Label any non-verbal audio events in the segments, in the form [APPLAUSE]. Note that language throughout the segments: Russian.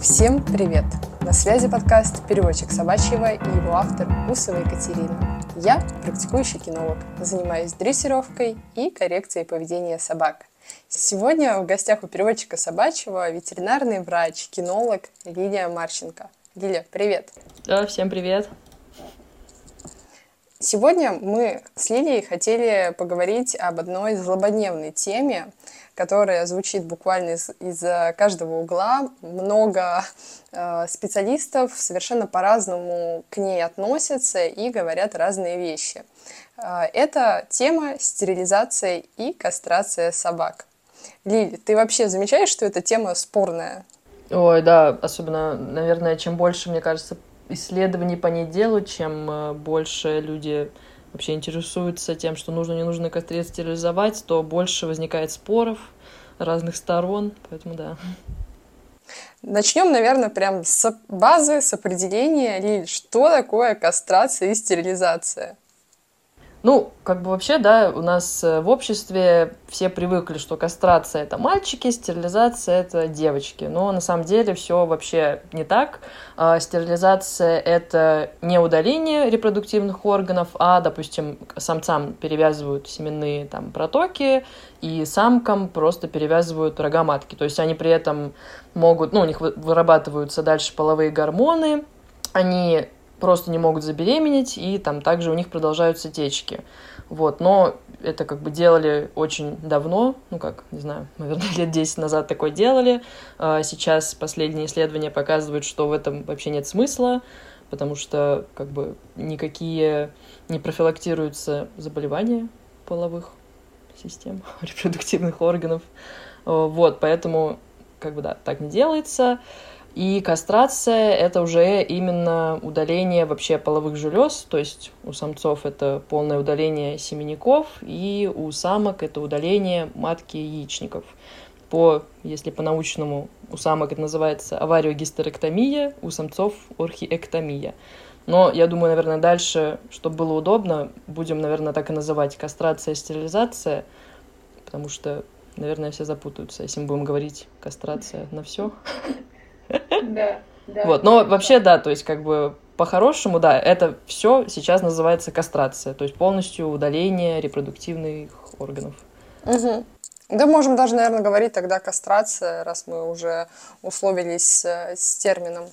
Всем привет! На связи подкаст «Переводчик собачьего» и его автор Усова Екатерина. Я практикующий кинолог, занимаюсь дрессировкой и коррекцией поведения собак. Сегодня в гостях у переводчика собачьего ветеринарный врач, кинолог Лилия Марченко. Лилия, привет! Да, всем привет! Сегодня мы с Лилией хотели поговорить об одной злободневной теме, которая звучит буквально из, из каждого угла. Много э, специалистов совершенно по-разному к ней относятся и говорят разные вещи. Э, это тема стерилизация и кастрация собак. Лили, ты вообще замечаешь, что эта тема спорная? Ой, да, особенно, наверное, чем больше, мне кажется, исследований по ней делают, чем э, больше люди вообще интересуются тем, что нужно, не нужно кастрировать, стерилизовать, то больше возникает споров разных сторон, поэтому да. Начнем, наверное, прям с базы, с определения, Лиль, что такое кастрация и стерилизация? Ну, как бы вообще, да, у нас э, в обществе все привыкли, что кастрация это мальчики, стерилизация это девочки. Но на самом деле все вообще не так. А, стерилизация это не удаление репродуктивных органов, а, допустим, самцам перевязывают семенные там протоки, и самкам просто перевязывают рога матки. То есть они при этом могут, ну, у них вырабатываются дальше половые гормоны, они просто не могут забеременеть, и там также у них продолжаются течки. Вот, но это как бы делали очень давно, ну как, не знаю, [LAUGHS] наверное, лет 10 назад такое делали. А сейчас последние исследования показывают, что в этом вообще нет смысла, потому что как бы никакие не профилактируются заболевания половых систем, [LAUGHS] репродуктивных органов. Вот, поэтому как бы да, так не делается. И кастрация — это уже именно удаление вообще половых желез, то есть у самцов это полное удаление семенников, и у самок это удаление матки яичников. По, если по-научному, у самок это называется авариогистерэктомия, у самцов орхиэктомия. Но я думаю, наверное, дальше, чтобы было удобно, будем, наверное, так и называть кастрация, стерилизация, потому что, наверное, все запутаются, если мы будем говорить кастрация на все. [LAUGHS] Да, да. Вот, но вообще, да, то есть как бы по-хорошему, да, это все сейчас называется кастрация, то есть полностью удаление репродуктивных органов. Угу. Да, можем даже, наверное, говорить тогда кастрация, раз мы уже условились э, с термином.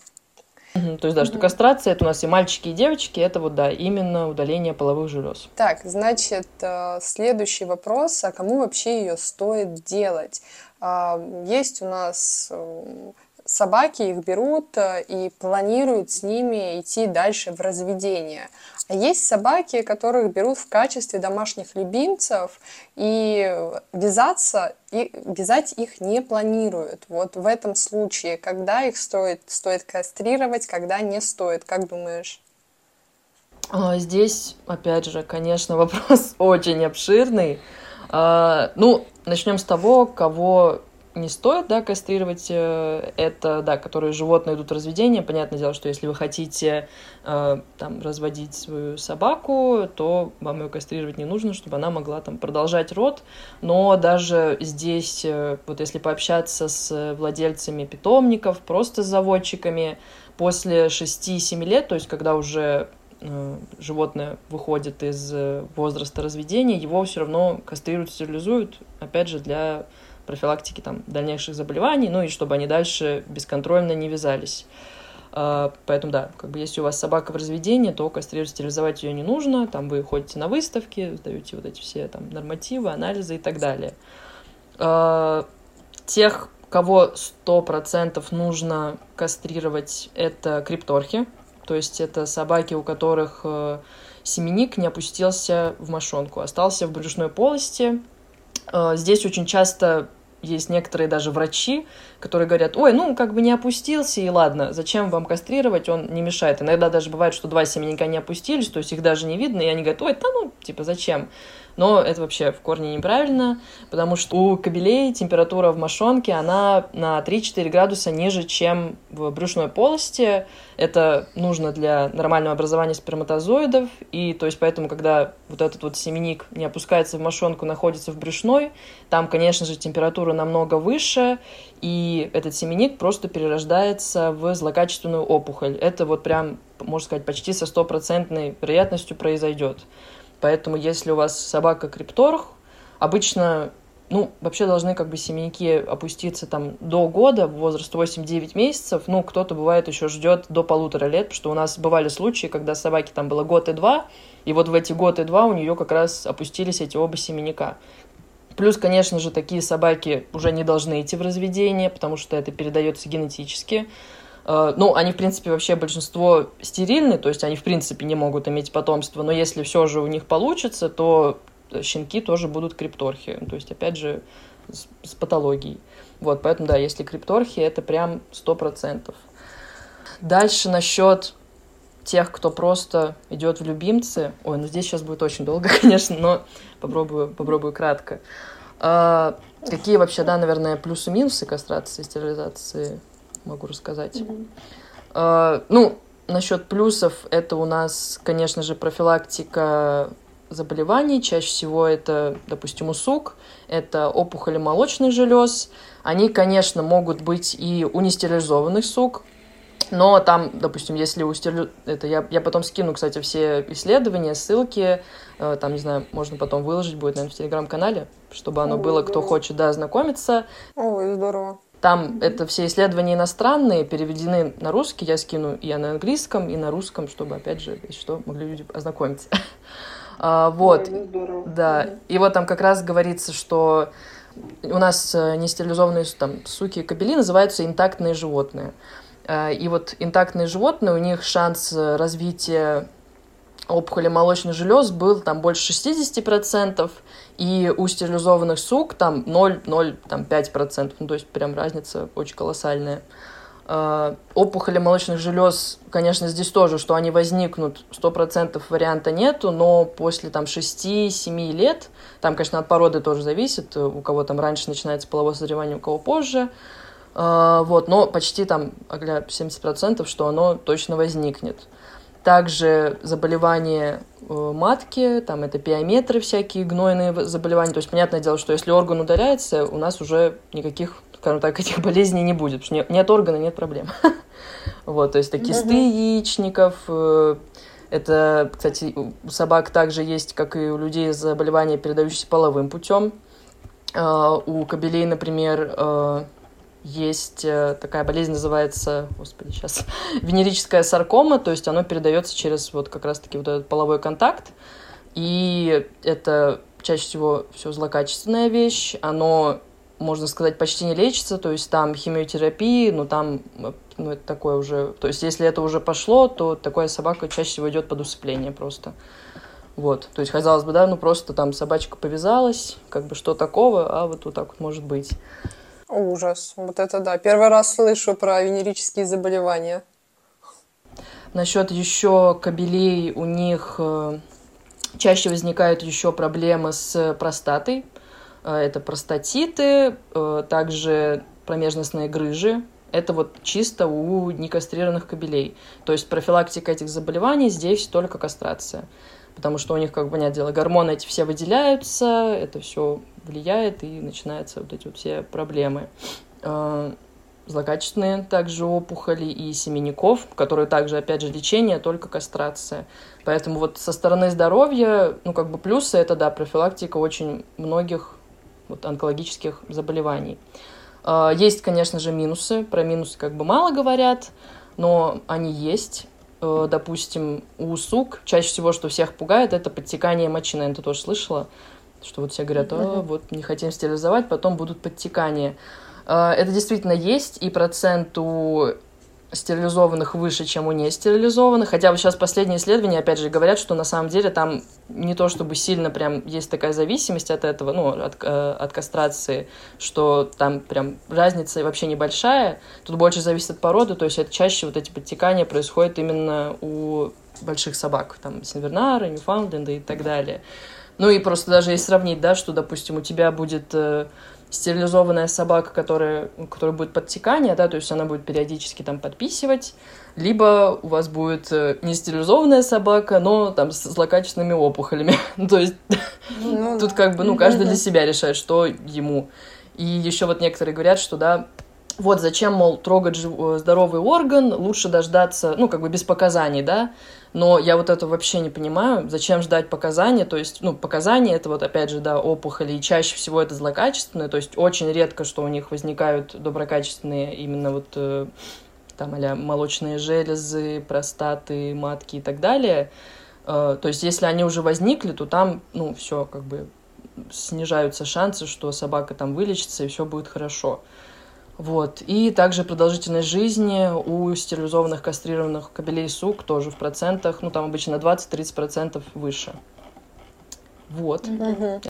Угу, то есть, да, угу. что кастрация это у нас и мальчики, и девочки, это вот, да, именно удаление половых желез. Так, значит, э, следующий вопрос, а кому вообще ее стоит делать? А, есть у нас э, собаки их берут э, и планируют с ними идти дальше в разведение. А есть собаки, которых берут в качестве домашних любимцев и вязаться, и вязать их не планируют. Вот в этом случае, когда их стоит, стоит кастрировать, когда не стоит, как думаешь? А, здесь, опять же, конечно, [LAUGHS] вопрос очень обширный. А, ну, начнем с того, кого не стоит, да, кастрировать э, это, да, которые животные идут разведение. Понятное дело, что если вы хотите э, там разводить свою собаку, то вам ее кастрировать не нужно, чтобы она могла там продолжать род. Но даже здесь, э, вот если пообщаться с владельцами питомников, просто с заводчиками, после 6-7 лет, то есть когда уже э, животное выходит из возраста разведения, его все равно кастрируют, стерилизуют, опять же, для профилактики там, дальнейших заболеваний, ну и чтобы они дальше бесконтрольно не вязались. А, поэтому, да, как бы если у вас собака в разведении, то кастрировать, стерилизовать ее не нужно. Там вы ходите на выставки, сдаете вот эти все там нормативы, анализы и так далее. А, тех, кого сто процентов нужно кастрировать, это крипторхи. То есть это собаки, у которых э, семенник не опустился в мошонку, остался в брюшной полости. А, здесь очень часто есть некоторые даже врачи, которые говорят, ой, ну, как бы не опустился, и ладно, зачем вам кастрировать, он не мешает. Иногда даже бывает, что два семенника не опустились, то есть их даже не видно, и они говорят, ой, да ну, типа, зачем? Но это вообще в корне неправильно, потому что у кобелей температура в мошонке, она на 3-4 градуса ниже, чем в брюшной полости. Это нужно для нормального образования сперматозоидов, и то есть поэтому, когда вот этот вот семенник не опускается в мошонку, находится в брюшной, там, конечно же, температура намного выше, и этот семенник просто перерождается в злокачественную опухоль. Это вот прям, можно сказать, почти со стопроцентной вероятностью произойдет. Поэтому если у вас собака крипторг, обычно ну, вообще должны как бы семейки опуститься там до года, в возраст 8-9 месяцев. Ну, кто-то бывает еще ждет до полутора лет, потому что у нас бывали случаи, когда собаке там было год и два, и вот в эти год и два у нее как раз опустились эти оба семенника. Плюс, конечно же, такие собаки уже не должны идти в разведение, потому что это передается генетически. Э, ну, они, в принципе, вообще большинство стерильны, то есть они, в принципе, не могут иметь потомство, но если все же у них получится, то щенки тоже будут крипторхи. То есть, опять же, с, с патологией. Вот, поэтому, да, если крипторхи, это прям сто процентов. Дальше насчет тех, кто просто идет в любимцы. Ой, ну здесь сейчас будет очень долго, [LAUGHS] конечно, но попробую, попробую кратко. А, какие вообще, да, наверное, плюсы-минусы кастрации, стерилизации могу рассказать. Mm-hmm. А, ну, насчет плюсов, это у нас, конечно же, профилактика заболеваний. Чаще всего это, допустим, усук, это опухоли молочных желез. Они, конечно, могут быть и у нестерилизованных сук, но там, допустим, если у стерилю... это я, я потом скину, кстати, все исследования, ссылки, э, там, не знаю, можно потом выложить будет, наверное, в телеграм-канале, чтобы оно Ой, было, кто хочет, да, ознакомиться. Ой, здорово. Там это все исследования иностранные, переведены на русский, я скину и на английском, и на русском, чтобы, опять же, если что, могли люди ознакомиться. [LAUGHS] А, вот. Ой, ну да. И вот там как раз говорится, что у нас э, нестерилизованные там, суки и кобели называются интактные животные. А, и вот интактные животные, у них шанс э, развития опухоли молочных желез был там больше 60%, и у стерилизованных сук там 0,05%. Ну, то есть прям разница очень колоссальная. Э, опухоли молочных желез, конечно, здесь тоже, что они возникнут, 100% варианта нету, но после там 6-7 лет, там, конечно, от породы тоже зависит, у кого там раньше начинается половое созревание, у кого позже, э, вот, но почти там 70%, что оно точно возникнет. Также заболевания э, матки, там это пиометры всякие, гнойные заболевания. То есть, понятное дело, что если орган удаляется, у нас уже никаких скажем так, [LAUGHS] этих болезней не будет, потому что нет органа, нет проблем. [LAUGHS] Вот, то есть такие кисты яичников, э, это, кстати, у собак также есть, как и у людей, заболевания, передающиеся половым путем. Э, у кобелей, например, э, есть такая болезнь, называется, господи, сейчас, [LAUGHS] венерическая саркома, то есть оно передается через вот как раз-таки вот этот половой контакт. И это чаще всего все злокачественная вещь, оно можно сказать, почти не лечится, то есть там химиотерапии, но там ну, это такое уже... То есть если это уже пошло, то такая собака чаще всего идет под усыпление просто. Вот, то есть, казалось бы, да, ну просто там собачка повязалась, как бы что такого, а вот, вот так вот может быть. Ужас. Вот это да. Первый раз слышу про венерические заболевания. Насчет еще кабелей, у них э, чаще возникают еще проблемы с простатой, а, это простатиты, э, также промежностные грыжи. Это вот чисто у некастрированных кобелей. То есть профилактика этих заболеваний здесь только кастрация. Потому что у них, как бы, нет дела, гормоны эти все выделяются, это все влияет, и начинаются вот эти вот все проблемы. А, злокачественные также опухоли и семенников, которые также, опять же, лечение, только кастрация. Поэтому вот со стороны здоровья, ну, как бы плюсы, это, да, профилактика очень многих вот, онкологических заболеваний. А, есть, конечно же, минусы. Про минусы как бы мало говорят, но они есть. Э, допустим, у сук чаще всего, что всех пугает, это подтекание мочи. Наверное, ты тоже слышала, что вот все говорят, а, вот не хотим стерилизовать, потом будут подтекания. А, это действительно есть, и процент у стерилизованных выше, чем у нестерилизованных. Хотя вот сейчас последние исследования, опять же, говорят, что на самом деле там не то чтобы сильно прям есть такая зависимость от этого, ну, от, э, от кастрации, что там прям разница вообще небольшая. Тут больше зависит от породы, то есть это чаще вот эти подтекания происходят именно у больших собак, там, Сенвернара, Ньюфаундленда и так далее. Ну и просто даже если сравнить, да, что, допустим, у тебя будет э, стерилизованная собака, которая, которая будет подтекание, да, то есть она будет периодически там подписывать, либо у вас будет э, не стерилизованная собака, но там с злокачественными опухолями. [LAUGHS] то есть ну, тут как бы, ну, каждый для себя решает, что ему. И еще вот некоторые говорят, что, да, вот зачем, мол, трогать жив... Э, здоровый орган, лучше дождаться, ну, как бы без показаний, да, но я вот это вообще не понимаю, зачем ждать показания, то есть, ну, показания это вот, опять же, да, опухоли, и чаще всего это злокачественные, то есть очень редко, что у них возникают доброкачественные именно вот э, там а молочные железы, простаты, матки и так далее. Э, то есть, если они уже возникли, то там, ну, все как бы снижаются шансы, что собака там вылечится и все будет хорошо. Вот. И также продолжительность жизни у стерилизованных кастрированных кобелей сук тоже в процентах, ну там обычно 20-30% выше. Вот. Угу.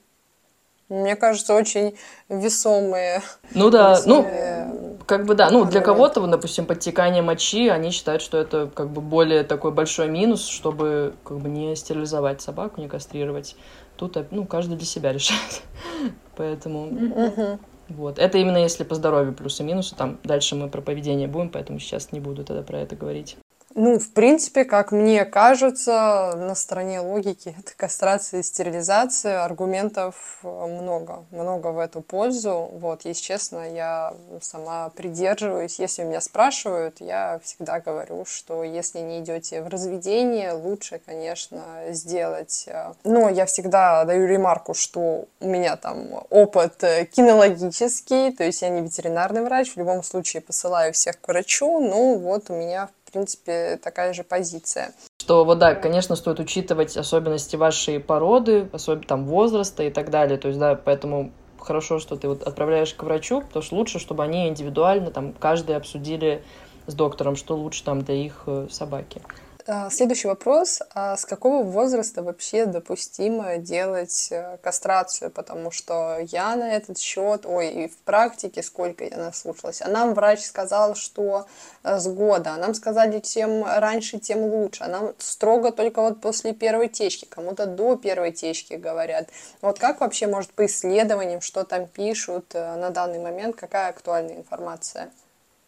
Мне кажется, очень весомые. Ну да, ну, весомые... ну как бы да, ну для кого-то, допустим, подтекание мочи, они считают, что это как бы более такой большой минус, чтобы как бы не стерилизовать собаку, не кастрировать. Тут, ну, каждый для себя решает. [LAUGHS] Поэтому... Угу. Вот. Это именно если по здоровью плюсы и минусы. Там дальше мы про поведение будем, поэтому сейчас не буду тогда про это говорить. Ну, в принципе, как мне кажется, на стороне логики это кастрация и стерилизация. Аргументов э, много, много в эту пользу. Вот, если честно, я сама придерживаюсь. Если меня спрашивают, я всегда говорю, что если не идете в разведение, лучше, конечно, сделать. Э, но я всегда даю ремарку, что у меня там опыт э, кинологический, то есть я не ветеринарный врач, в любом случае посылаю всех к врачу, но вот у меня в принципе, такая же позиция. Что вот да, конечно, стоит учитывать особенности вашей породы, особенно там возраста и так далее. То есть, да, поэтому хорошо, что ты вот отправляешь к врачу, потому что лучше, чтобы они индивидуально, там, каждый обсудили с доктором, что лучше там для их э, собаки. А, следующий вопрос. А с какого возраста вообще допустимо делать э, кастрацию? Потому что я на этот счет, ой, и в практике сколько я наслушалась. А нам врач сказал, что э, с года. А нам сказали, чем раньше, тем лучше. А нам строго только вот после первой течки. Кому-то до первой течки говорят. Вот как вообще, может, по исследованиям, что там пишут э, на данный момент, какая актуальная информация?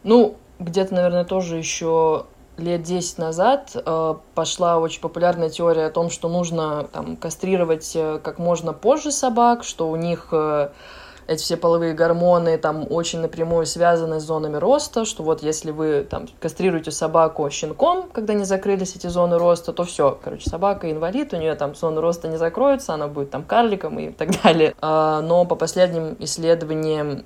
Ну, где-то, наверное, тоже еще лет 10 назад э, пошла очень популярная теория о том, что нужно там, кастрировать э, как можно позже собак, что у них э, эти все половые гормоны там очень напрямую связаны с зонами роста, что вот если вы там кастрируете собаку щенком, когда не закрылись эти зоны роста, то все, короче, собака инвалид, у нее там зоны роста не закроются, она будет там карликом и так [LAUGHS] далее. А, но по последним исследованиям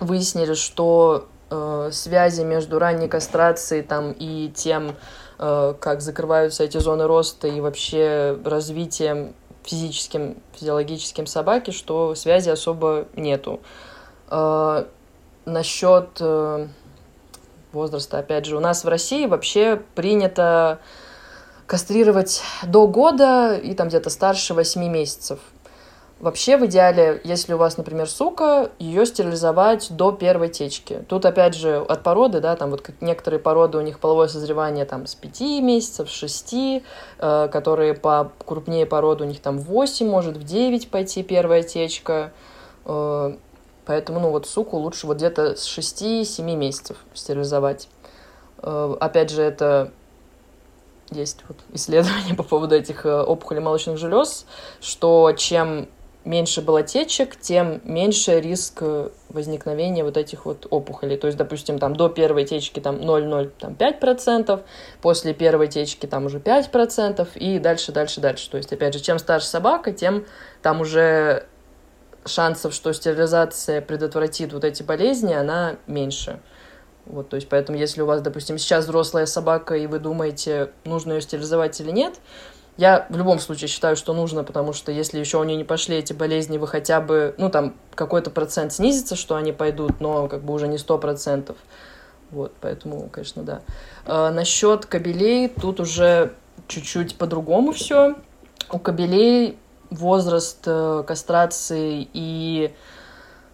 выяснили, что э, связи между ранней кастрацией там, и тем, э, как закрываются эти зоны роста и вообще развитием физическим, физиологическим собаки, что связи особо нету. Э, насчет э, возраста, опять же, у нас в России вообще принято кастрировать до года и там где-то старше 8 месяцев. Вообще, в идеале, если у вас, например, сука, ее стерилизовать до первой течки. Тут, опять же, от породы, да, там вот как некоторые породы, у них половое созревание там с 5 месяцев, 6, э, которые по крупнее породы, у них там 8, может в 9 пойти первая течка. Э, поэтому, ну, вот суку лучше вот где-то с 6-7 месяцев стерилизовать. Э, опять же, это есть вот исследования [LAUGHS] по поводу этих э, опухолей молочных желез, что чем меньше было течек, тем меньше риск э, возникновения вот этих вот опухолей. То есть, допустим, там до первой течки там 0,05%, после первой течки там уже 5% и дальше, дальше, дальше. То есть, опять же, чем старше собака, тем там уже шансов, что стерилизация предотвратит вот эти болезни, она меньше. Вот, то есть, поэтому, если у вас, допустим, сейчас взрослая собака, и вы думаете, нужно ее стерилизовать или нет, я в любом случае считаю, что нужно, потому что если еще у нее не пошли эти болезни, вы хотя бы, ну, там, какой-то процент снизится, что они пойдут, но как бы уже не сто процентов. Вот, поэтому, конечно, да. А, насчет кабелей, тут уже чуть-чуть по-другому все. У кабелей возраст э, кастрации и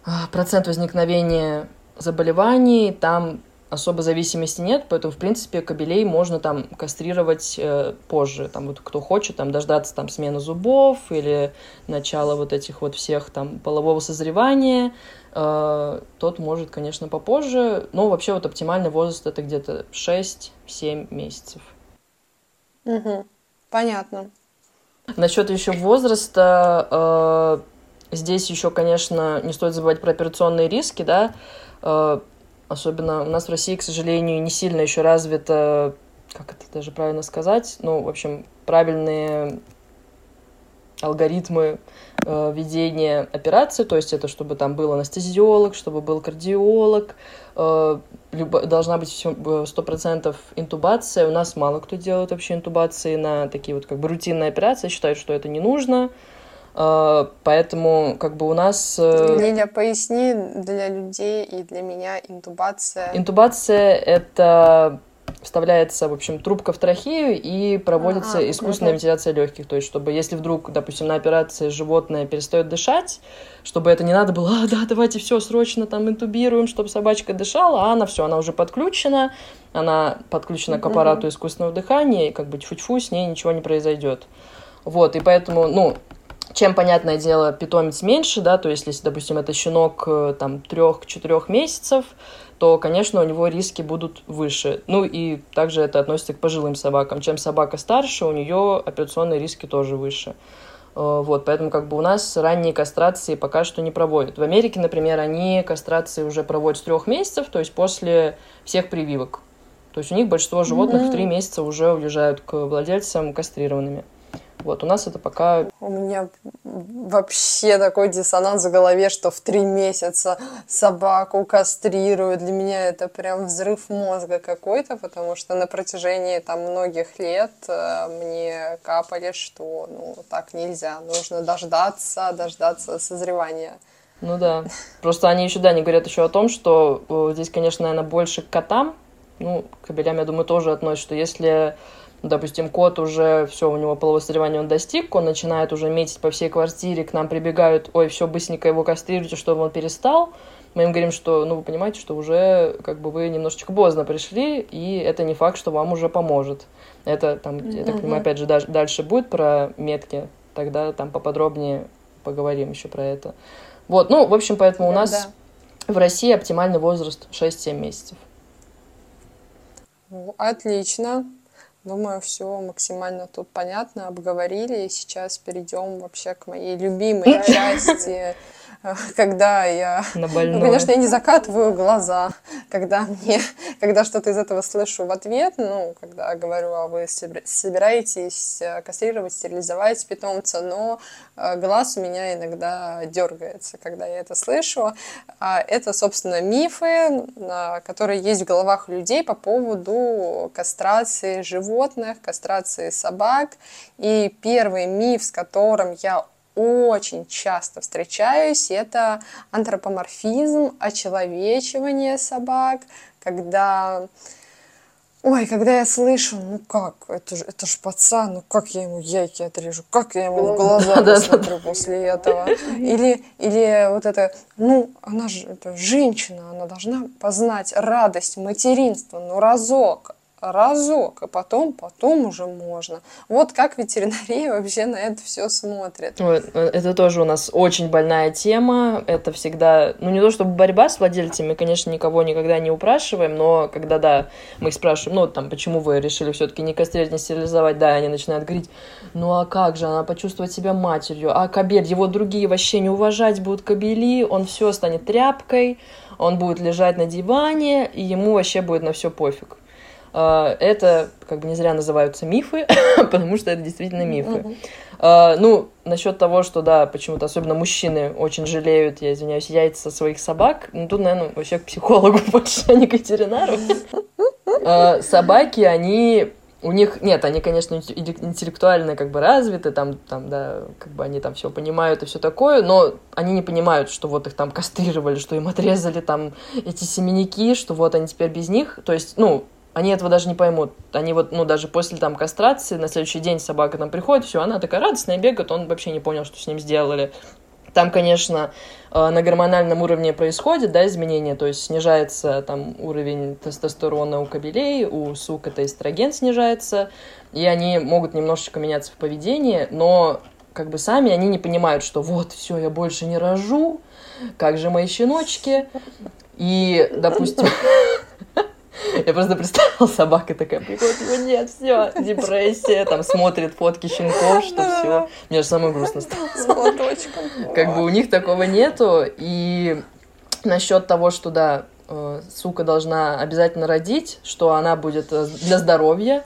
э, процент возникновения заболеваний там особо зависимости нет, поэтому, в принципе, кобелей можно там кастрировать э, позже. Там вот кто хочет там дождаться там смены зубов или начала вот этих вот всех там полового созревания, э, тот может, конечно, попозже. Но вообще вот оптимальный возраст это где-то 6-7 месяцев. Угу. Понятно. Насчет еще возраста, э, здесь еще, конечно, не стоит забывать про операционные риски, да, э, Особенно у нас в России, к сожалению, не сильно еще развито, как это даже правильно сказать, ну, в общем, правильные алгоритмы э, ведения операции, то есть это чтобы там был анестезиолог, чтобы был кардиолог, э, любо, должна быть э, сто процентов интубация. У нас мало кто делает вообще интубации на такие вот как бы рутинные операции, считают, что это не нужно. Э, поэтому как бы у нас... Э, Лиля, поясни для людей и для меня интубация. Интубация — это вставляется, в общем, трубка в трахею и проводится а, искусственная угу. вентиляция легких. То есть, чтобы если вдруг, допустим, на операции животное перестает дышать, чтобы это не надо было, [LAUGHS] а, да, давайте все срочно там интубируем, чтобы собачка дышала, а она все, она уже подключена, она подключена к аппарату искусственного дыхания, и как бы тьфу-тьфу, с ней ничего не произойдет. Вот, и поэтому, ну, чем, понятное дело, питомец меньше, да, то есть, если, допустим, это щенок э, там трех-четырех месяцев, то, конечно, у него риски будут выше. Ну и также это относится к пожилым собакам. Чем собака старше, у нее операционные риски тоже выше. Э, вот, поэтому как бы у нас ранние кастрации пока что не проводят. В Америке, например, они кастрации уже проводят с трех месяцев, то есть после всех прививок. То есть у них большинство животных mm-hmm. в три месяца уже уезжают к владельцам кастрированными. Вот, у нас это пока... У меня вообще такой диссонанс в голове, что в три месяца собаку кастрируют. Для меня это прям взрыв мозга какой-то, потому что на протяжении там многих лет э, мне капали, что ну так нельзя, нужно дождаться, дождаться созревания. Ну да. Просто они еще, да, не говорят еще о том, что э, здесь, конечно, наверное, больше к котам, ну, к кобелям, я думаю, тоже относится, что если допустим, кот уже, все, у него половое созревание он достиг, он начинает уже метить по всей квартире, к нам прибегают, ой, все, быстренько его кастрируйте, чтобы он перестал. Мы им говорим, что, ну, вы понимаете, что уже, как бы, вы немножечко поздно пришли, и это не факт, что вам уже поможет. Это, там, я так понимаю, опять же, дальше будет про метки, тогда там поподробнее поговорим еще про это. Вот, ну, в общем, поэтому у нас да. в России оптимальный возраст 6-7 месяцев. Отлично. Думаю, все максимально тут понятно, обговорили. И сейчас перейдем вообще к моей любимой части [LAUGHS] когда я, На ну, конечно, я не закатываю глаза, когда мне, [LAUGHS] когда что-то из этого слышу в ответ, ну, когда говорю, а вы собираетесь э, кастрировать, стерилизовать питомца, но э, глаз у меня иногда дергается, когда я это слышу. А это, собственно, мифы, которые есть в головах людей по поводу кастрации животных, кастрации собак. И первый миф, с которым я очень часто встречаюсь, это антропоморфизм, очеловечивание собак, когда... Ой, когда я слышу, ну как, это же, это же пацан, ну как я ему яйки отрежу, как я ему в глаза посмотрю после этого. Или, или вот это, ну, она же, это женщина, она должна познать радость материнства, ну разок, разок, а потом, потом уже можно. Вот как ветеринария [LAUGHS] вообще на это все смотрит. Это тоже у нас очень больная тема. Это всегда, ну не то чтобы борьба с владельцами, конечно, никого никогда не упрашиваем, но когда, да, мы их спрашиваем, ну там, почему вы решили все-таки не кастрировать, не стерилизовать, да, они начинают говорить, ну а как же, она почувствует себя матерью, а кобель, его другие вообще не уважать будут кобели, он все станет тряпкой, он будет лежать на диване, и ему вообще будет на все пофиг. А, это как бы не зря называются мифы, [LAUGHS] потому что это действительно мифы. Uh, ну, насчет того, что, да, почему-то особенно мужчины очень жалеют, я извиняюсь, яйца своих собак, ну, тут, наверное, вообще к психологу [LAUGHS] больше, а не к ветеринару. Uh, собаки, они у них нет, они, конечно, интеллектуально как бы развиты, там, там, да, как бы они там все понимают и все такое, но они не понимают, что вот их там кастрировали, что им отрезали там эти семенники, что вот они теперь без них. То есть, ну, они этого даже не поймут. Они вот, ну, даже после там кастрации, на следующий день собака там приходит, все, она такая радостная бегает, он вообще не понял, что с ним сделали. Там, конечно, э, на гормональном уровне происходит, да, изменения, то есть снижается там уровень тестостерона у кобелей, у сук это эстроген снижается, и они могут немножечко меняться в поведении, но как бы сами они не понимают, что вот, все, я больше не рожу, как же мои щеночки, и, допустим, [LAUGHS] [LAUGHS] Я просто представила, собака такая приходит, его нет, все, депрессия, там смотрит фотки щенков, что все. Мне же самое грустно стало. С платочком. Как бы у них такого нету, и насчет того, что да, э, сука должна обязательно родить, что она будет э, для здоровья.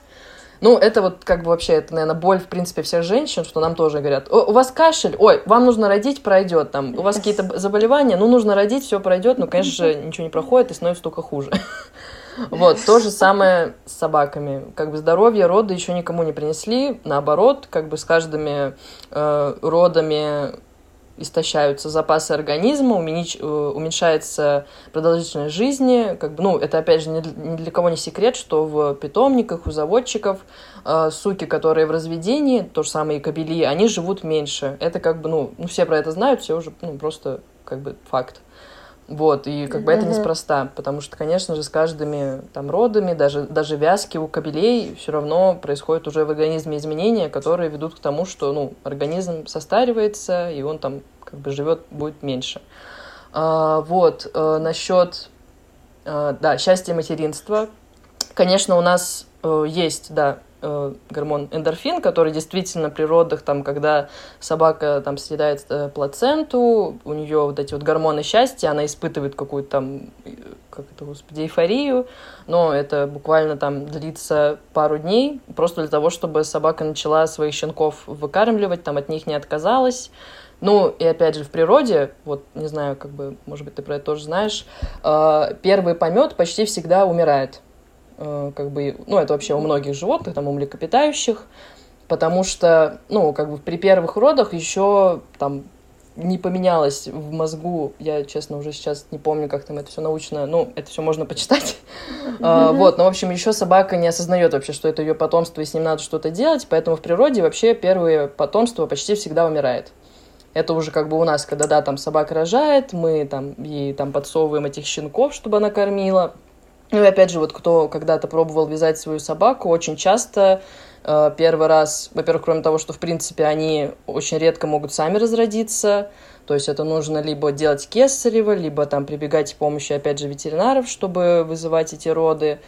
Ну, это вот как бы вообще, это, наверное, боль, в принципе, всех женщин, что нам тоже говорят, у вас кашель, ой, вам нужно родить, пройдет, там, у вас какие-то заболевания, ну, нужно родить, все пройдет, ну, конечно же, ничего не проходит и становится только хуже. Вот, то же самое с собаками. Как бы здоровье, роды еще никому не принесли. Наоборот, как бы с каждыми э, родами истощаются запасы организма, уменьш... Э, уменьшается продолжительность жизни. Как бы, ну, это, опять же, ни для кого не секрет, что в питомниках у заводчиков э, суки, которые в разведении, то же самое и кобели, они живут меньше. Это как бы, ну, ну все про это знают, все уже, ну, просто как бы факт. Вот, и как бы это неспроста, потому что, конечно же, с каждыми там родами, даже, даже вязки у кобелей все равно происходят уже в организме изменения, которые ведут к тому, что, ну, организм состаривается, и он там как бы живет, будет меньше. А, вот, а, насчет, а, да, счастья материнства. Конечно, у нас а, есть, да, э, гормон эндорфин, который действительно при родах, там, когда собака там съедает э, плаценту, у нее вот эти вот гормоны счастья, она испытывает какую-то там, э, как это, господи, эйфорию, но это буквально там длится пару дней, просто для того, чтобы собака начала своих щенков выкармливать, там от них не отказалась. Ну, и опять же, в природе, вот, не знаю, как бы, может быть, ты про это тоже знаешь, э, первый помет почти всегда умирает как бы, ну, это вообще у многих животных, там, у млекопитающих, потому что, ну, как бы при первых родах еще там не поменялось в мозгу, я, честно, уже сейчас не помню, как там это все научно, ну, это все можно почитать. [LAUGHS] Mm-hmm. вот, но, в общем, еще собака не осознает вообще, что это ее потомство, и с ним надо что-то делать, поэтому в природе вообще первое потомство почти всегда умирает. Это уже как бы у нас, когда, да, там собака рожает, мы там ей там подсовываем этих щенков, чтобы она кормила, ну и опять же, вот кто когда-то пробовал вязать свою собаку, очень часто э, первый раз, во-первых, кроме того, что в принципе они очень редко могут сами разродиться, то есть это нужно либо делать кесарево, либо там прибегать к помощи, опять же, ветеринаров, чтобы вызывать эти роды.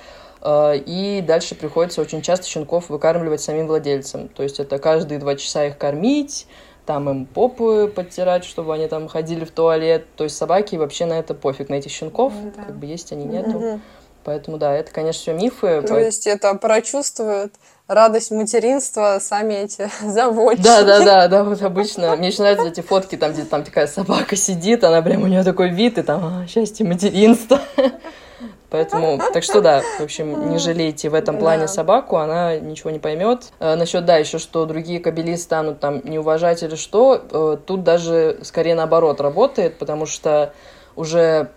Э, и дальше приходится очень часто щенков выкармливать самим владельцам. То есть это каждые два часа их кормить, там им попы подтирать, чтобы они там ходили в туалет. То есть собаки вообще на это пофиг, на этих щенков, ну да. как бы есть они, нету. Угу. Поэтому да, это, конечно, все мифы. То есть это прочувствуют радость материнства сами эти [LAUGHS] заводчики. Да, да, да, да, вот обычно. Мне еще нравятся эти фотки, там, где там такая собака сидит, она прям у нее такой вид, и там а, счастье материнства. [LAUGHS] Поэтому, так что да, в общем, не жалейте в этом плане собаку, она ничего не поймет. А, насчет, да, еще что другие кабели станут там не уважать или что, э, тут даже скорее наоборот работает, потому что уже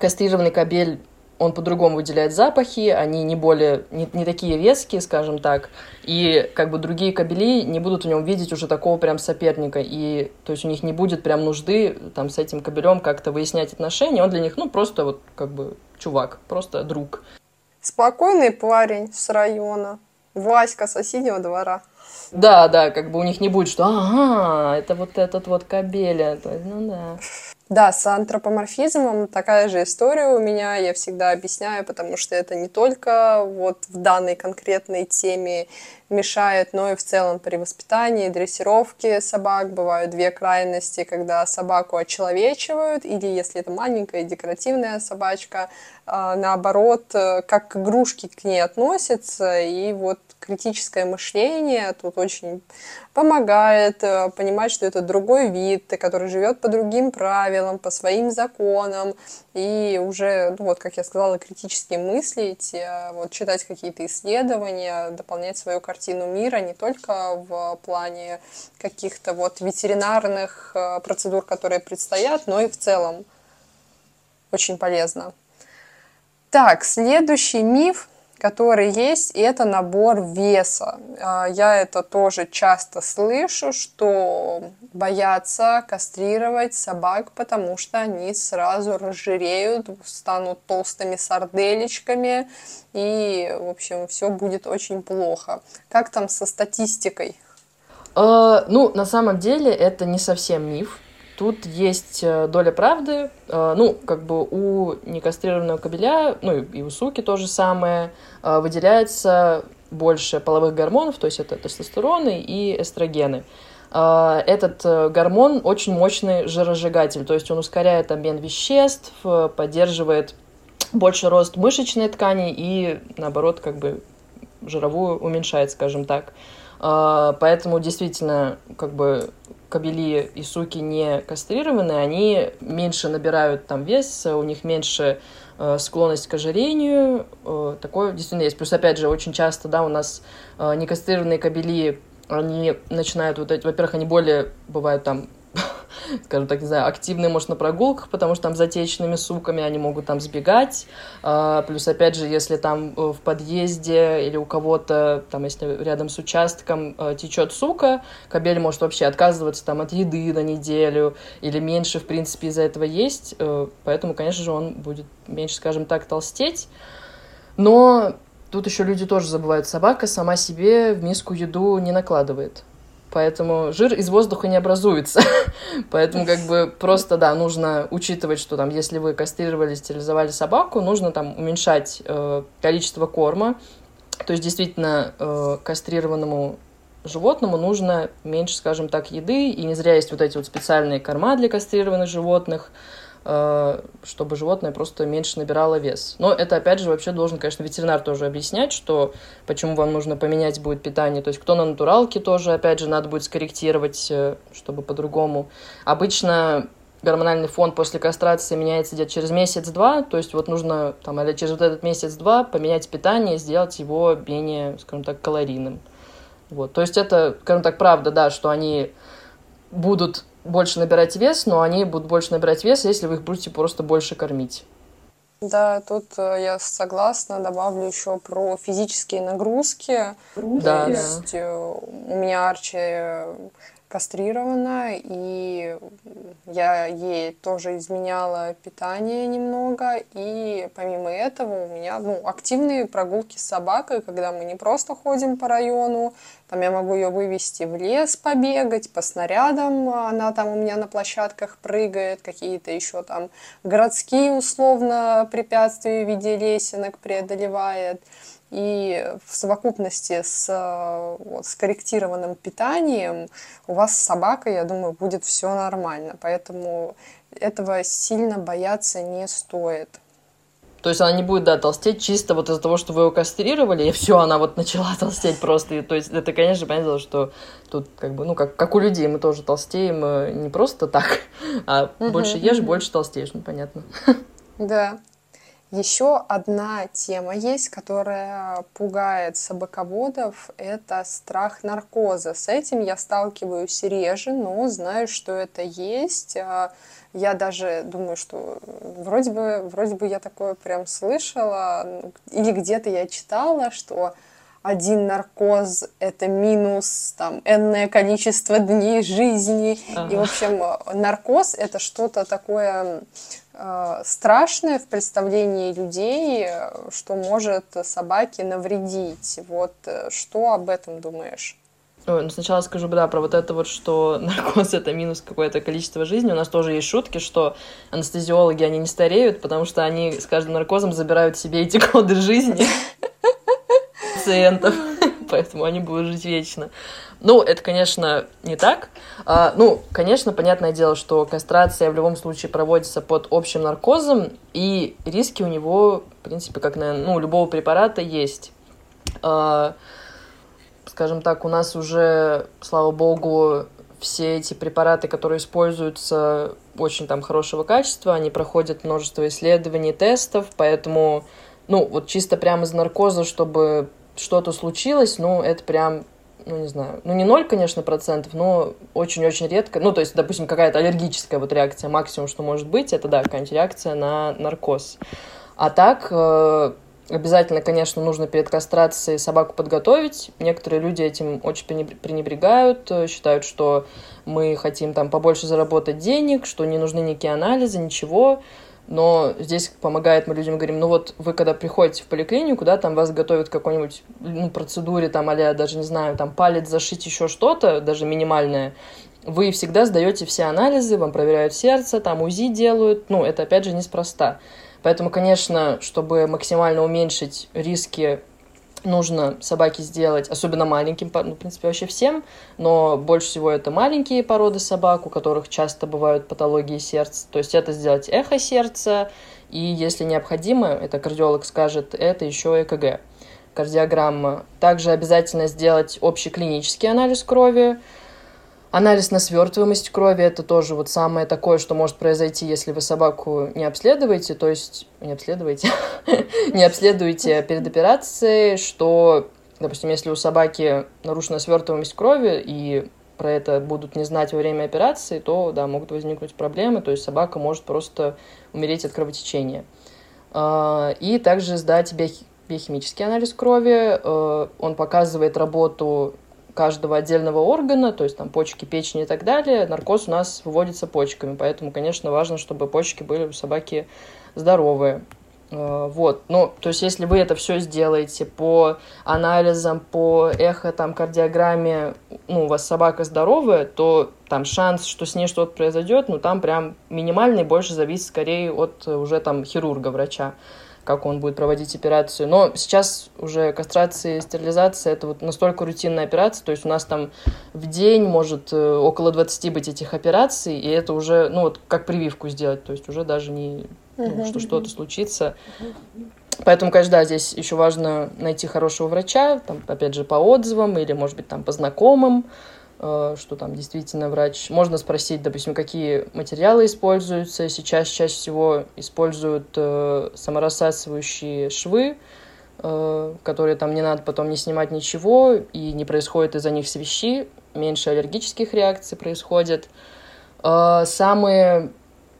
кастрированный кабель он по-другому выделяет запахи, они не более, не, не такие резкие, скажем так, и как бы другие кабели не будут в нем видеть уже такого прям соперника, и то есть у них не будет прям нужды там с этим кабелем как-то выяснять отношения, он для них, ну, просто вот как бы чувак, просто друг. Спокойный парень с района, Васька соседнего двора. Да, да, как бы у них не будет, что ага, это вот этот вот кабель, это, ну да. Да, с антропоморфизмом такая же история у меня, я всегда объясняю, потому что это не только вот в данной конкретной теме мешает, но и в целом при воспитании, дрессировке собак. Бывают две крайности, когда собаку очеловечивают, или если это маленькая декоративная собачка, а, наоборот, э, как к игрушке к ней относятся, и вот критическое мышление тут очень помогает э, понимать, что это другой вид, который живет по другим правилам, по своим законам, и уже, ну, вот, как я сказала, критически мыслить, э, вот, читать какие-то исследования, дополнять свою картину мира не только в плане каких-то вот ветеринарных э, процедур, которые предстоят, но и в целом. Очень полезно. Так, следующий миф, который есть, это набор веса. А, я это тоже часто слышу, что боятся кастрировать собак, потому что они сразу разжиреют, станут толстыми сарделечками, и, в общем, все будет очень плохо. Как там со статистикой? Uh, ну, на самом деле, это не совсем миф. Тут есть э, доля правды. Э, ну, как бы у некастрированного кобеля, ну и у суки то же самое, э, выделяется больше половых гормонов, то есть это тестостероны и эстрогены. Этот гормон очень мощный жиросжигатель, то есть он ускоряет обмен веществ, поддерживает больше рост мышечной ткани и, наоборот, как бы жировую уменьшает, скажем так. Поэтому действительно, как бы кобели и суки не кастрированные, они меньше набирают там вес, у них меньше э, склонность к ожирению. Э, такое действительно есть. Плюс, опять же, очень часто, да, у нас э, некастрированные кобели, они начинают вот эти, во-первых, они более бывают там скажем так, не знаю, активные, может, на прогулках, потому что там затечными суками они могут там сбегать. А, плюс, опять же, если там э, в подъезде или у кого-то, там, если рядом с участком э, течет сука, кобель может вообще отказываться там от еды на неделю или меньше, в принципе, из-за этого есть. Э, поэтому, конечно же, он будет меньше, скажем так, толстеть. Но тут еще люди тоже забывают, собака сама себе в миску еду не накладывает. Поэтому жир из воздуха не образуется. [LAUGHS] Поэтому как бы просто, да, нужно учитывать, что там, если вы кастрировали, стерилизовали собаку, нужно там уменьшать э, количество корма. То есть действительно э, кастрированному животному нужно меньше, скажем так, еды. И не зря есть вот эти вот специальные корма для кастрированных животных. Э, чтобы животное просто меньше набирало вес. Но это, опять же, вообще должен, конечно, ветеринар тоже объяснять, что почему вам нужно поменять будет питание. То есть кто на натуралке тоже, опять же, надо будет скорректировать, э, чтобы по-другому. Обычно гормональный фон после кастрации меняется где-то через месяц-два, то есть вот нужно там, или через вот этот месяц-два поменять питание сделать его менее, скажем так, калорийным. Вот. То есть это, скажем так, правда, да, что они будут больше набирать вес, но они будут больше набирать вес, если вы их будете просто больше кормить. Да, тут э, я согласна, добавлю еще про физические нагрузки. Да, То есть да. Э, у меня Арчи кастрирована, и я ей тоже изменяла питание немного, и помимо этого у меня ну, активные прогулки с собакой, когда мы не просто ходим по району, там я могу ее вывести в лес побегать, по снарядам она там у меня на площадках прыгает, какие-то еще там городские условно препятствия в виде лесенок преодолевает. И в совокупности с вот, скорректированным питанием у вас с собакой, я думаю, будет все нормально. Поэтому этого сильно бояться не стоит. То есть она не будет, да, толстеть чисто вот из-за того, что вы ее кастрировали, и все, она вот начала [LAUGHS] толстеть просто. И, то есть это, конечно, понятно, что тут как бы, ну, как, как у людей, мы тоже толстеем э, не просто так, [LAUGHS] а больше ешь, больше толстеешь, ну, понятно. [LAUGHS] Да. Еще одна тема есть, которая пугает собаководов, это страх наркоза. С этим я сталкиваюсь реже, но знаю, что это есть. А, я даже думаю, что вроде бы, вроде бы я такое прям слышала, или где-то я читала, что один наркоз — это минус там энное количество дней жизни. Ага. И, в общем, наркоз — это что-то такое страшное в представлении людей, что может собаке навредить. Вот э, что об этом думаешь? Ой, ну сначала скажу, да, про вот это вот, что [LAUGHS] наркоз это минус какое-то количество жизни. У нас тоже есть шутки, что анестезиологи, они не стареют, потому что они с каждым наркозом забирают себе эти [LAUGHS] годы жизни [LAUGHS] пациентов, поэтому они будут жить вечно. Ну, это, конечно, не так. А, ну, конечно, понятное дело, что кастрация в любом случае проводится под общим наркозом, и риски у него, в принципе, как, наверное, ну, любого препарата есть. А, скажем так, у нас уже, слава богу, все эти препараты, которые используются, очень там хорошего качества, они проходят множество исследований, тестов, поэтому, ну, вот чисто прямо из наркоза, чтобы что-то случилось, ну, это прям, ну, не знаю, ну, не ноль, конечно, процентов, но очень-очень редко, ну, то есть, допустим, какая-то аллергическая вот реакция, максимум, что может быть, это, да, какая-нибудь реакция на наркоз. А так, э, Обязательно, конечно, нужно перед кастрацией собаку подготовить. Некоторые люди этим очень пренебрегают, э, считают, что мы хотим там побольше заработать денег, что не нужны никакие анализы, ничего. Но здесь помогает, мы людям говорим, ну вот вы когда приходите в поликлинику, да, там вас готовят к какой-нибудь ну, процедуре, там, а даже, не знаю, там палец зашить, еще что-то, даже минимальное, вы всегда сдаете все анализы, вам проверяют сердце, там УЗИ делают, ну, это опять же неспроста. Поэтому, конечно, чтобы максимально уменьшить риски нужно собаки сделать, особенно маленьким, ну, в принципе, вообще всем, но больше всего это маленькие породы собак, у которых часто бывают патологии сердца. То есть это сделать эхо сердца, И если необходимо, это кардиолог скажет, это еще ЭКГ, кардиограмма. Также обязательно сделать общий клинический анализ крови, Анализ на свертываемость крови это тоже вот самое такое, что может произойти, если вы собаку не обследуете, то есть не обследуете, [LAUGHS] не обследуете перед операцией, что, допустим, если у собаки нарушена свертываемость крови и про это будут не знать во время операции, то, да, могут возникнуть проблемы, то есть собака может просто умереть от кровотечения. А, и также сдать биохимический анализ крови. Э, он показывает работу каждого отдельного органа, то есть там почки, печень и так далее. Наркоз у нас выводится почками, поэтому, конечно, важно, чтобы почки были у собаки здоровые. Э, вот, ну, то есть, если вы это все сделаете по анализам, по эхо, там, кардиограмме, ну, у вас собака здоровая, то там шанс, что с ней что-то произойдет, ну, там прям минимальный, больше зависит скорее от уже там хирурга, врача как он будет проводить операцию. Но сейчас уже кастрация и стерилизация это вот настолько рутинная операция, то есть у нас там в день может э, около 20 быть этих операций, и это уже, ну вот как прививку сделать, то есть уже даже не ну, что что-то случится. Поэтому, конечно, да, здесь еще важно найти хорошего врача, там, опять же, по отзывам или, может быть, там, по знакомым, что там действительно врач. Можно спросить, допустим, какие материалы используются. Сейчас чаще всего используют э, саморассасывающие швы, э, которые там не надо потом не снимать ничего, и не происходит из-за них свищи, меньше аллергических реакций происходит. Э, самые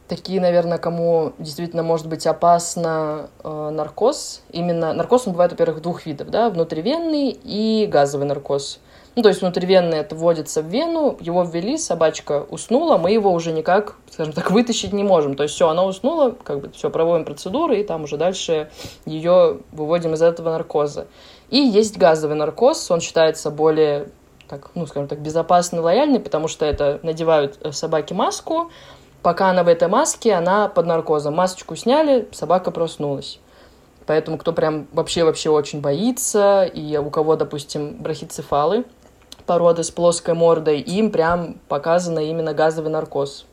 такие, наверное, кому действительно может быть опасно э, наркоз. Именно наркоз, он бывает, во-первых, двух видов, да, внутривенный и газовый наркоз. Ну, то есть внутривенный это вводится в вену, его ввели, собачка уснула, мы его уже никак, скажем так, вытащить не можем. То есть все, она уснула, как бы все, проводим процедуры, и там уже дальше ее выводим из этого наркоза. И есть газовый наркоз, он считается более так, ну, скажем так, безопасный, лояльный, потому что это надевают э, собаке маску, Пока она в этой маске, она под наркозом. Масочку сняли, собака проснулась. Поэтому кто прям вообще-вообще очень боится, и у кого, допустим, брахицефалы, породы с плоской мордой, им прям показано именно газовый наркоз,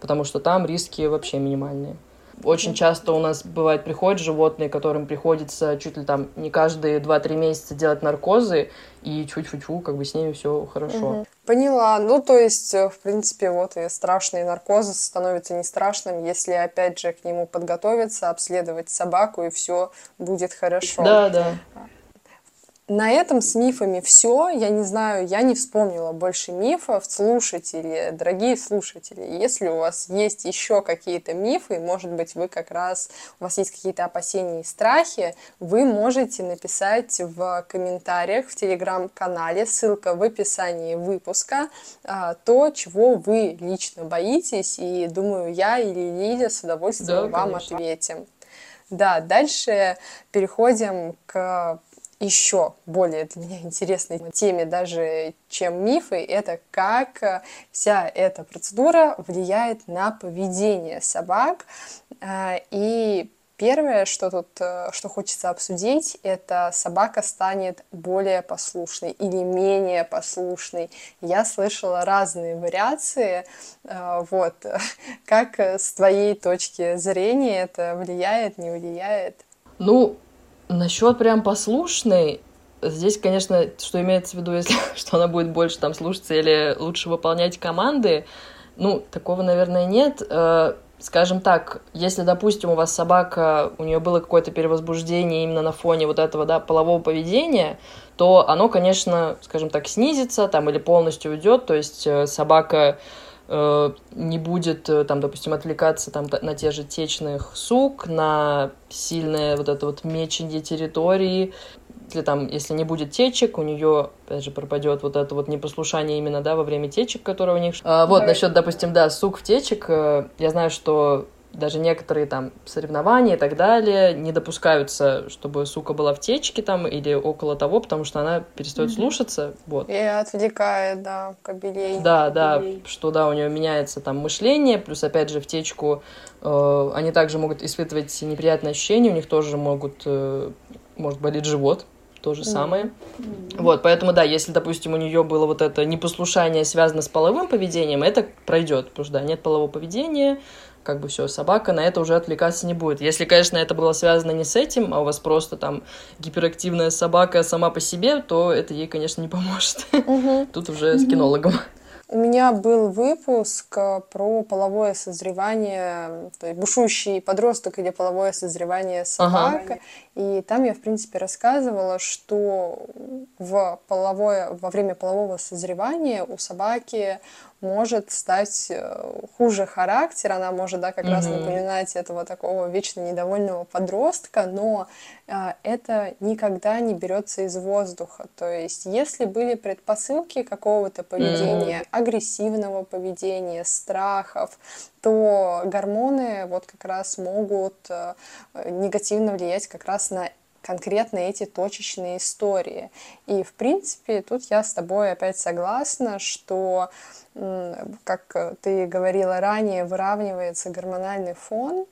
потому что там риски вообще минимальные. Очень часто у нас бывает приходят животные, которым приходится чуть ли там не каждые 2-3 месяца делать наркозы, и чуть-чуть, как бы с ними все хорошо. Угу. Поняла. Ну, то есть, э, в принципе, вот и страшный наркоз становится не страшным, если, опять же, к нему подготовиться, обследовать собаку, и все будет хорошо. Да, да. На этом с мифами все. Я не знаю, я не вспомнила больше мифов. Слушатели, дорогие слушатели, если у вас есть еще какие-то мифы, может быть, вы как раз, у вас есть какие-то опасения и страхи, вы можете написать в комментариях в телеграм-канале, ссылка в описании выпуска, а, то, чего вы лично боитесь, и думаю, я или Лидия с удовольствием да, вам конечно. ответим. Да, дальше переходим к еще более для меня [LAUGHS] интересной теме даже, чем мифы, это как э, вся эта процедура влияет на поведение собак. Э, и первое, что тут, э, что хочется обсудить, это собака станет более послушной или менее послушной. Я слышала разные вариации. Вот. [LAUGHS] Как с твоей точки зрения это влияет, не влияет? Ну, Насчет прям послушной, здесь, конечно, что имеется в виду, если [LAUGHS] что она будет больше там слушаться или лучше выполнять команды, ну, такого, наверное, нет. Э, скажем так, если, допустим, у вас собака, у нее было какое-то перевозбуждение именно на фоне вот этого, да, полового поведения, то оно, конечно, скажем так, снизится там или полностью уйдет, то есть э, собака не будет, э, там, допустим, отвлекаться там, на те же течных сук, на сильное вот это вот меченье территории. Если, там, если не будет течек, у нее, опять же, пропадет вот это вот непослушание именно, да, во время течек, которые у них... А, вот, насчет, допустим, да, сук в течек, э, я знаю, что даже некоторые там соревнования и так далее не допускаются, чтобы сука была в течке там или около того, потому что она перестает mm-hmm. слушаться. Вот. И отвлекает, да, кобелей. Да, кобелей. да, что да, у нее меняется там мышление, плюс опять же в течку э, они также могут испытывать неприятные ощущения, у них тоже могут, э, может болеть живот, то же самое. Mm-hmm. Вот, поэтому, да, если, допустим, у нее было вот это непослушание связано с половым поведением, это пройдет, потому что, да, нет полового поведения, как бы все, собака на это уже отвлекаться не будет. Если, конечно, это было связано не с этим, а у вас просто там гиперактивная собака сама по себе, то это ей, конечно, не поможет. [LAUGHS] Тут уже с кинологом. У меня был выпуск э, про половое созревание, то есть бушующий подросток или половое созревание собак. Ага. И там я, в принципе, рассказывала, что в половое, во время полового созревания у собаки может стать э, хуже характер, она может, да, как mm-hmm. раз напоминать этого такого вечно недовольного подростка, но а, это никогда не берется из воздуха. То есть, если были предпосылки какого-то поведения, mm-hmm. агрессивного поведения, страхов, то гормоны вот как раз могут э, негативно влиять как раз на конкретно эти точечные истории. И, в принципе, тут я с тобой опять согласна, что, как ты говорила ранее, выравнивается гормональный фон,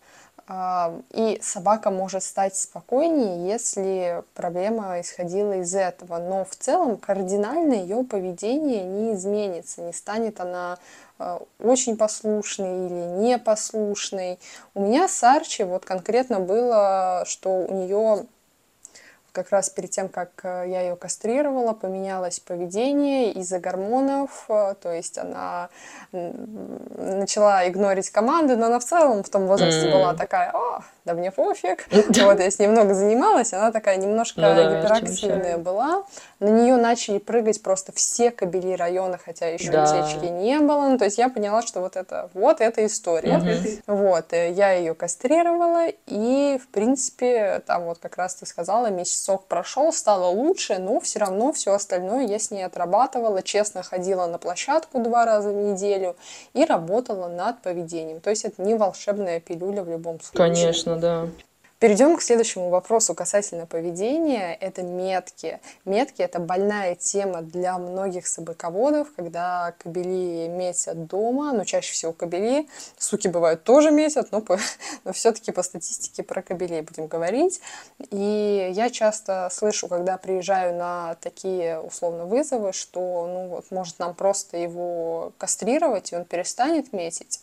а, и собака может стать спокойнее, если проблема исходила из этого. Но в целом кардинально ее поведение не изменится, не станет она а, очень послушной или непослушной. У меня с Арчи вот конкретно было, что у нее как раз перед тем, как э, я ее кастрировала, поменялось поведение из-за гормонов, э, то есть она начала игнорить команды, но она в целом в том возрасте mm-hmm. была такая, о, да мне пофиг. Вот, я с ней много занималась, она такая немножко ну, да, гиперактивная была. На нее начали прыгать просто все кабели района, хотя еще да. утечки не было. Ну, то есть я поняла, что вот это, вот эта история. Угу. Вот, э, я ее кастрировала, и, в принципе, там вот как раз ты сказала, месяцок прошел, стало лучше, но все равно все остальное я с ней отрабатывала, честно ходила на площадку два раза в неделю и работала над поведением. То есть это не волшебная пилюля в любом случае. Конечно, да. Перейдем к следующему вопросу касательно поведения. Это метки. Метки – это больная тема для многих собаководов, когда кобели метят дома, но чаще всего кобели, суки бывают тоже метят, но, [LAUGHS] но все-таки по статистике про кобелей будем говорить. И я часто слышу, когда приезжаю на такие условно вызовы, что ну вот, может нам просто его кастрировать, и он перестанет метить.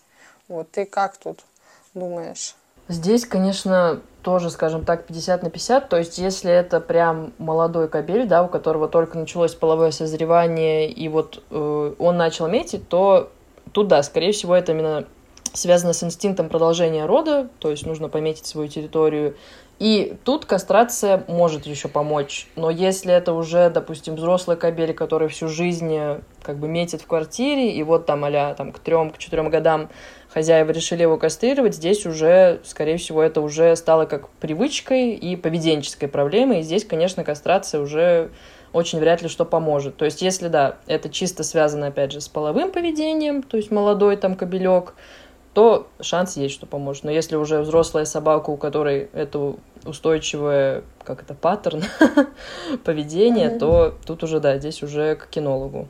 Вот ты как тут думаешь? Здесь, конечно, тоже, скажем так, 50 на 50. То есть, если это прям молодой кобель, да, у которого только началось половое созревание, и вот э, он начал метить, то тут, да, скорее всего, это именно связано с инстинктом продолжения рода, то есть нужно пометить свою территорию. И тут кастрация может еще помочь. Но если это уже, допустим, взрослый кобель, который всю жизнь э, как бы метит в квартире, и вот там а там к трем, к четырем годам хозяева решили его кастрировать, здесь уже, скорее всего, это уже стало как привычкой и поведенческой проблемой. И здесь, конечно, кастрация уже очень вряд ли что поможет. То есть, если, да, это чисто связано, опять же, с половым поведением, то есть молодой там кобелек, то шанс есть, что поможет. Но если уже взрослая собака, у которой это устойчивое, как это, паттерн [LAUGHS] поведения, mm-hmm. то тут уже, да, здесь уже к кинологу.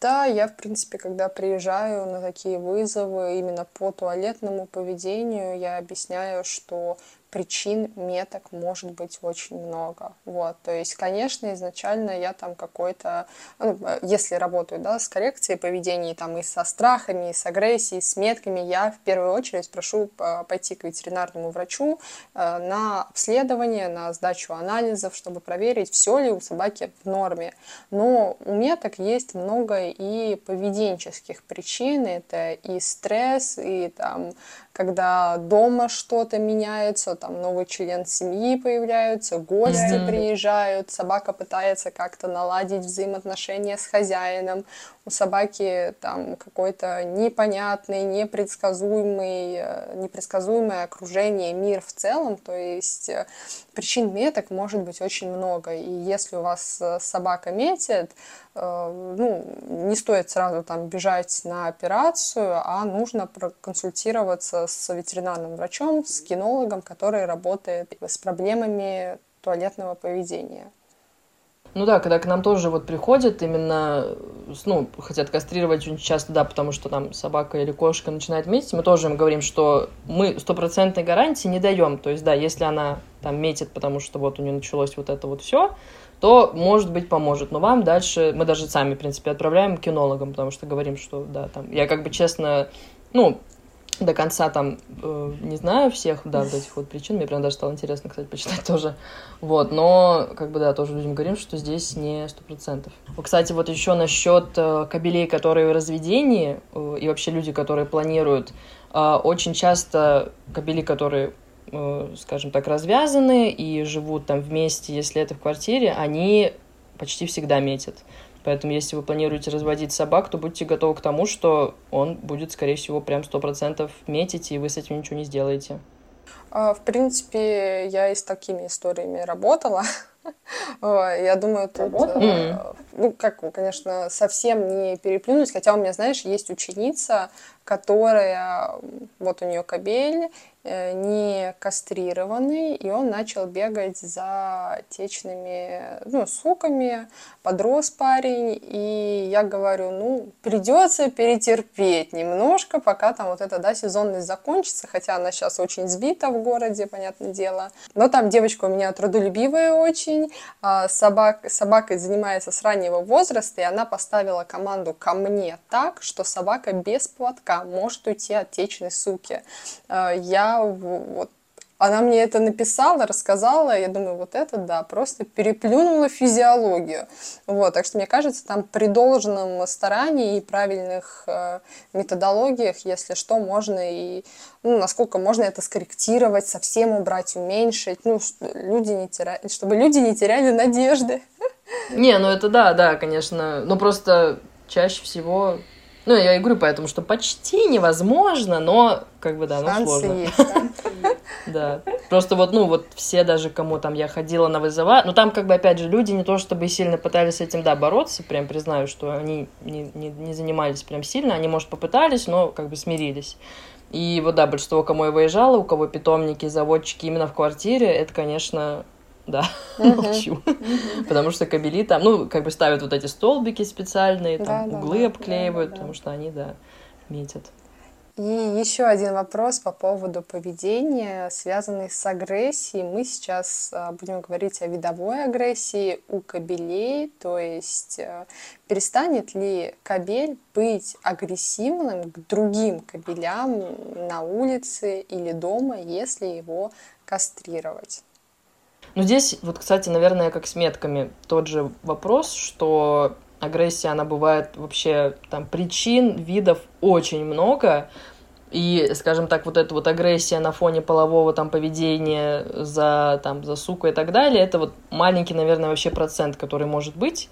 Да, я, в принципе, когда приезжаю на такие вызовы именно по туалетному поведению, я объясняю, что причин меток может быть очень много. Вот, то есть, конечно, изначально я там какой-то, ну, если работаю, да, с коррекцией поведения, там и со страхами, и с агрессией, с метками, я в первую очередь прошу пойти к ветеринарному врачу э, на обследование, на сдачу анализов, чтобы проверить, все ли у собаки в норме. Но у меток есть много и поведенческих причин, это и стресс, и там когда дома что-то меняется, там новый член семьи появляются, гости mm-hmm. приезжают, собака пытается как-то наладить взаимоотношения с хозяином, собаки там какой-то непонятный, непредсказуемый, э, непредсказуемое окружение, мир в целом, то есть э, причин меток может быть очень много, и если у вас э, собака метит, ну, не стоит сразу там бежать на операцию, а нужно проконсультироваться с ветеринарным врачом, с кинологом, который работает с проблемами туалетного поведения. Ну да, когда к нам тоже вот приходят именно, ну, хотят кастрировать очень часто, да, потому что там собака или кошка начинает метить, мы тоже им говорим, что мы стопроцентной гарантии не даем. То есть, да, если она там метит, потому что вот у нее началось вот это вот все, то, может быть, поможет. Но вам дальше, мы даже сами, в принципе, отправляем кинологам, потому что говорим, что, да, там, я как бы честно, ну, до конца там э, не знаю всех, да, вот этих вот причин. Мне прям даже стало интересно, кстати, почитать [LAUGHS] тоже. Вот, но, как бы, да, тоже людям говорим, что здесь не сто процентов. Кстати, вот еще насчет э, кабелей, которые в разведении, э, и вообще люди, которые планируют, э, очень часто кабели, которые э, скажем так, развязаны и живут там вместе, если это в квартире, они почти всегда метят. Поэтому, если вы планируете разводить собак, то будьте готовы к тому, что он будет, скорее всего, прям сто процентов метить, и вы с этим ничего не сделаете. А, в принципе, я и с такими историями работала. [LAUGHS] Я думаю, тут, mm. ну, как, конечно, совсем не переплюнуть, хотя у меня, знаешь, есть ученица, которая, вот у нее кабель, Э, не кастрированный, и он начал бегать за течными, ну, суками, подрос парень, и я говорю, ну, придется перетерпеть немножко, пока там вот эта, да, сезонность закончится, хотя она сейчас очень сбита в городе, понятное дело, но там девочка у меня трудолюбивая очень, а собак, собакой занимается с раннего возраста, и она поставила команду ко мне так, что собака без платка может уйти от течной суки. Э, вот она мне это написала, рассказала, я думаю, вот это да, просто переплюнула физиологию. Вот, так что мне кажется, там при должном старании и правильных э, методологиях, если что, можно и, ну, насколько можно это скорректировать, совсем убрать, уменьшить, ну, люди не теряли, чтобы люди не теряли надежды. Не, ну это да, да, конечно, но просто чаще всего ну, я и говорю поэтому, что почти невозможно, но как бы да, ну сложно. Есть, [LAUGHS] да. Просто вот, ну, вот все даже, кому там я ходила на вызова, ну, там как бы, опять же, люди не то чтобы сильно пытались с этим, да, бороться, прям признаю, что они не, не, не занимались прям сильно, они, может, попытались, но как бы смирились. И вот, да, большинство, кому я выезжала, у кого питомники, заводчики именно в квартире, это, конечно, да, [LAUGHS] молчу. Потому что кабели там, ну, как бы ставят вот эти столбики специальные, там углы обклеивают, потому что они, да, метят. И еще один вопрос по поводу поведения, связанный с агрессией. Мы сейчас а, будем говорить о видовой агрессии у кабелей, то есть э, перестанет ли кабель быть агрессивным к другим кабелям на улице или дома, если его кастрировать? Ну, здесь, вот, кстати, наверное, как с метками, тот же вопрос, что агрессия, она бывает вообще, там, причин, видов очень много, и, скажем так, вот эта вот агрессия на фоне полового там поведения за, там, за суку и так далее, это вот маленький, наверное, вообще процент, который может быть.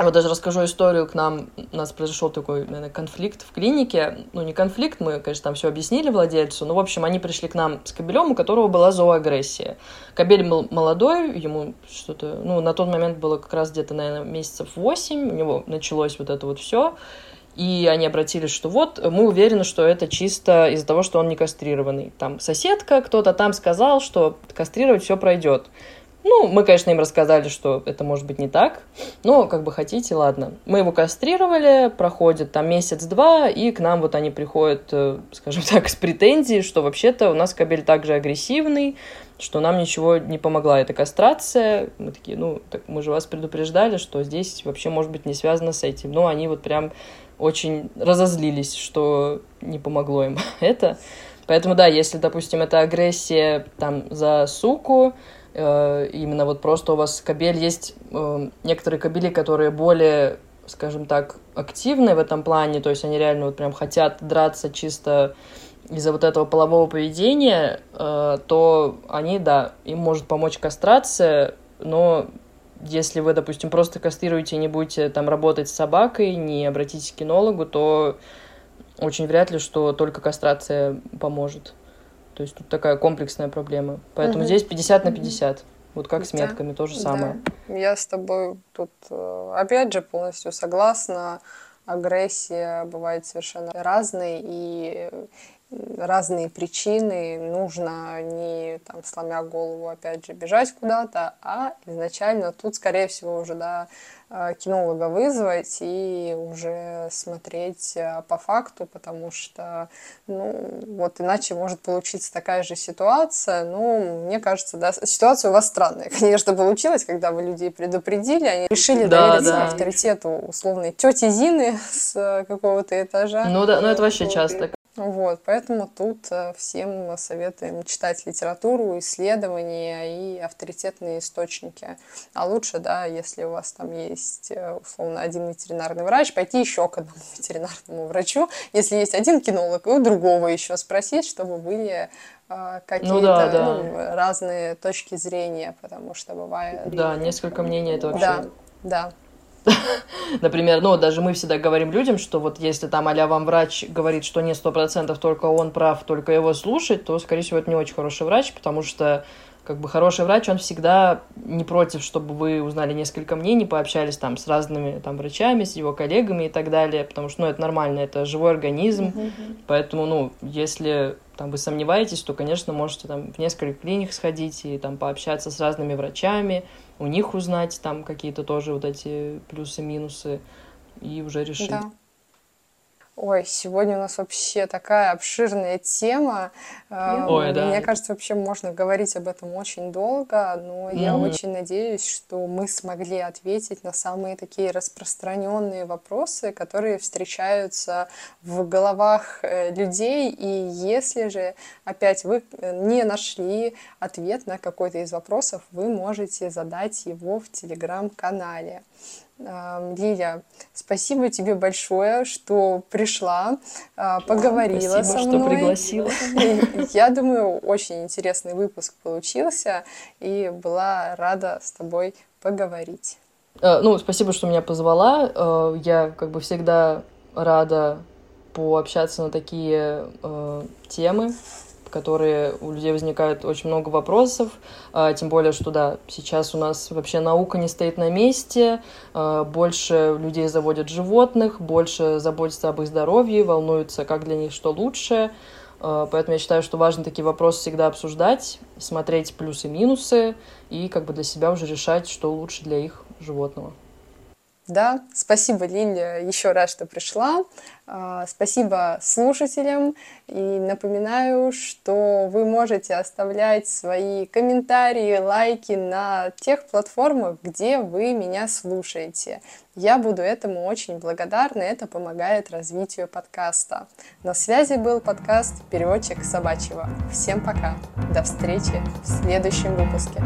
А, вот даже расскажу историю, к нам, у нас произошел такой, наверное, конфликт в клинике. Ну, не конфликт, мы, конечно, там все объяснили владельцу, но, в общем, они пришли к нам с кобелем, у которого была зооагрессия. Кобель был молодой, ему что-то, ну, на тот момент было как раз где-то, наверное, месяцев 8, у него началось вот это вот все. И они обратились, что вот, мы уверены, что это чисто из-за того, что он не кастрированный. Там соседка, кто-то там сказал, что кастрировать все пройдет. Ну, мы, конечно, им рассказали, что это может быть не так, но как бы хотите, ладно. Мы его кастрировали, проходит там месяц-два, и к нам вот они приходят, э, скажем [LAUGHS] так, с претензией, что вообще-то у нас кабель также агрессивный, что нам ничего не помогла эта кастрация. Мы такие, ну, так мы же вас предупреждали, что здесь вообще может быть не связано с этим. Но они вот прям очень разозлились, что не помогло им [LAUGHS] это. Поэтому да, если, допустим, это агрессия там за суку, именно вот просто у вас кабель есть э, некоторые кабели, которые более, скажем так, активны в этом плане, то есть они реально вот прям хотят драться чисто из-за вот этого полового поведения, э, то они, да, им может помочь кастрация, но если вы, допустим, просто кастрируете и не будете там работать с собакой, не обратитесь к кинологу, то очень вряд ли, что только кастрация поможет. То есть тут такая комплексная проблема. Поэтому угу. здесь 50 на 50. Вот как с метками, да. то же самое. Да. Я с тобой тут, э, опять же, полностью согласна. Агрессия бывает совершенно разной, и разные причины. Нужно не там, сломя голову, опять же, бежать куда-то, а изначально тут, скорее всего, уже, да, Э, кинолога вызвать и уже смотреть э, по факту, потому что, ну, вот иначе может получиться такая же ситуация. Ну, мне кажется, да, ситуация у вас странная, [LAUGHS] конечно, получилась, когда вы людей предупредили, они решили да, довериться да. авторитету условной тети Зины [LAUGHS] с э, какого-то этажа. Ну да, ну это вообще вот. часто. Вот, поэтому тут э, всем советуем читать литературу, исследования и авторитетные источники. А лучше, да, если у вас там есть, э, условно, один ветеринарный врач, пойти еще к одному [LAUGHS] ветеринарному врачу. Если есть один кинолог, и у другого еще спросить, чтобы были э, какие-то ну, да, да. Ну, разные точки зрения, потому что бывает... Да, несколько мнений это вообще... Да, да. [LAUGHS] Например, ну, даже мы всегда говорим людям, что вот если там а вам врач говорит, что не сто процентов только он прав, только его слушать, то, скорее всего, это не очень хороший врач, потому что как бы хороший врач, он всегда не против, чтобы вы узнали несколько мнений, пообщались там с разными там врачами, с его коллегами и так далее, потому что, ну, это нормально, это живой организм, mm-hmm. поэтому, ну, если там вы сомневаетесь, то, конечно, можете там в несколько клиник сходить и там пообщаться с разными врачами, у них узнать там какие-то тоже вот эти плюсы-минусы и уже решить. Да. Ой, сегодня у нас вообще такая обширная тема. Э, Ой, да. Мне кажется, вообще можно говорить об этом очень долго, но mm-hmm. я очень надеюсь, что мы смогли ответить на самые такие распространенные вопросы, которые встречаются в головах э, людей. И если же опять вы э, не нашли ответ на какой-то из вопросов, вы можете задать его в телеграм-канале. Лиля, спасибо тебе большое, что пришла, а, поговорила спасибо, со мной. что пригласила. Я думаю, очень интересный выпуск получился, и была рада с тобой поговорить. Э, ну, спасибо, что меня позвала. Э, я как бы всегда рада пообщаться на такие э, темы которые у людей возникают очень много вопросов, а, тем более, что да, сейчас у нас вообще наука не стоит на месте, а, больше людей заводят животных, больше заботятся об их здоровье, волнуются, как для них что лучше, а, поэтому я считаю, что важно такие вопросы всегда обсуждать, смотреть плюсы и минусы и как бы для себя уже решать, что лучше для их животного. Да, спасибо, Лиля, еще раз, что пришла. А, спасибо слушателям. И напоминаю, что вы можете оставлять свои комментарии, лайки на тех платформах, где вы меня слушаете. Я буду этому очень благодарна, это помогает развитию подкаста. На связи был подкаст «Переводчик собачьего». Всем пока, до встречи в следующем выпуске.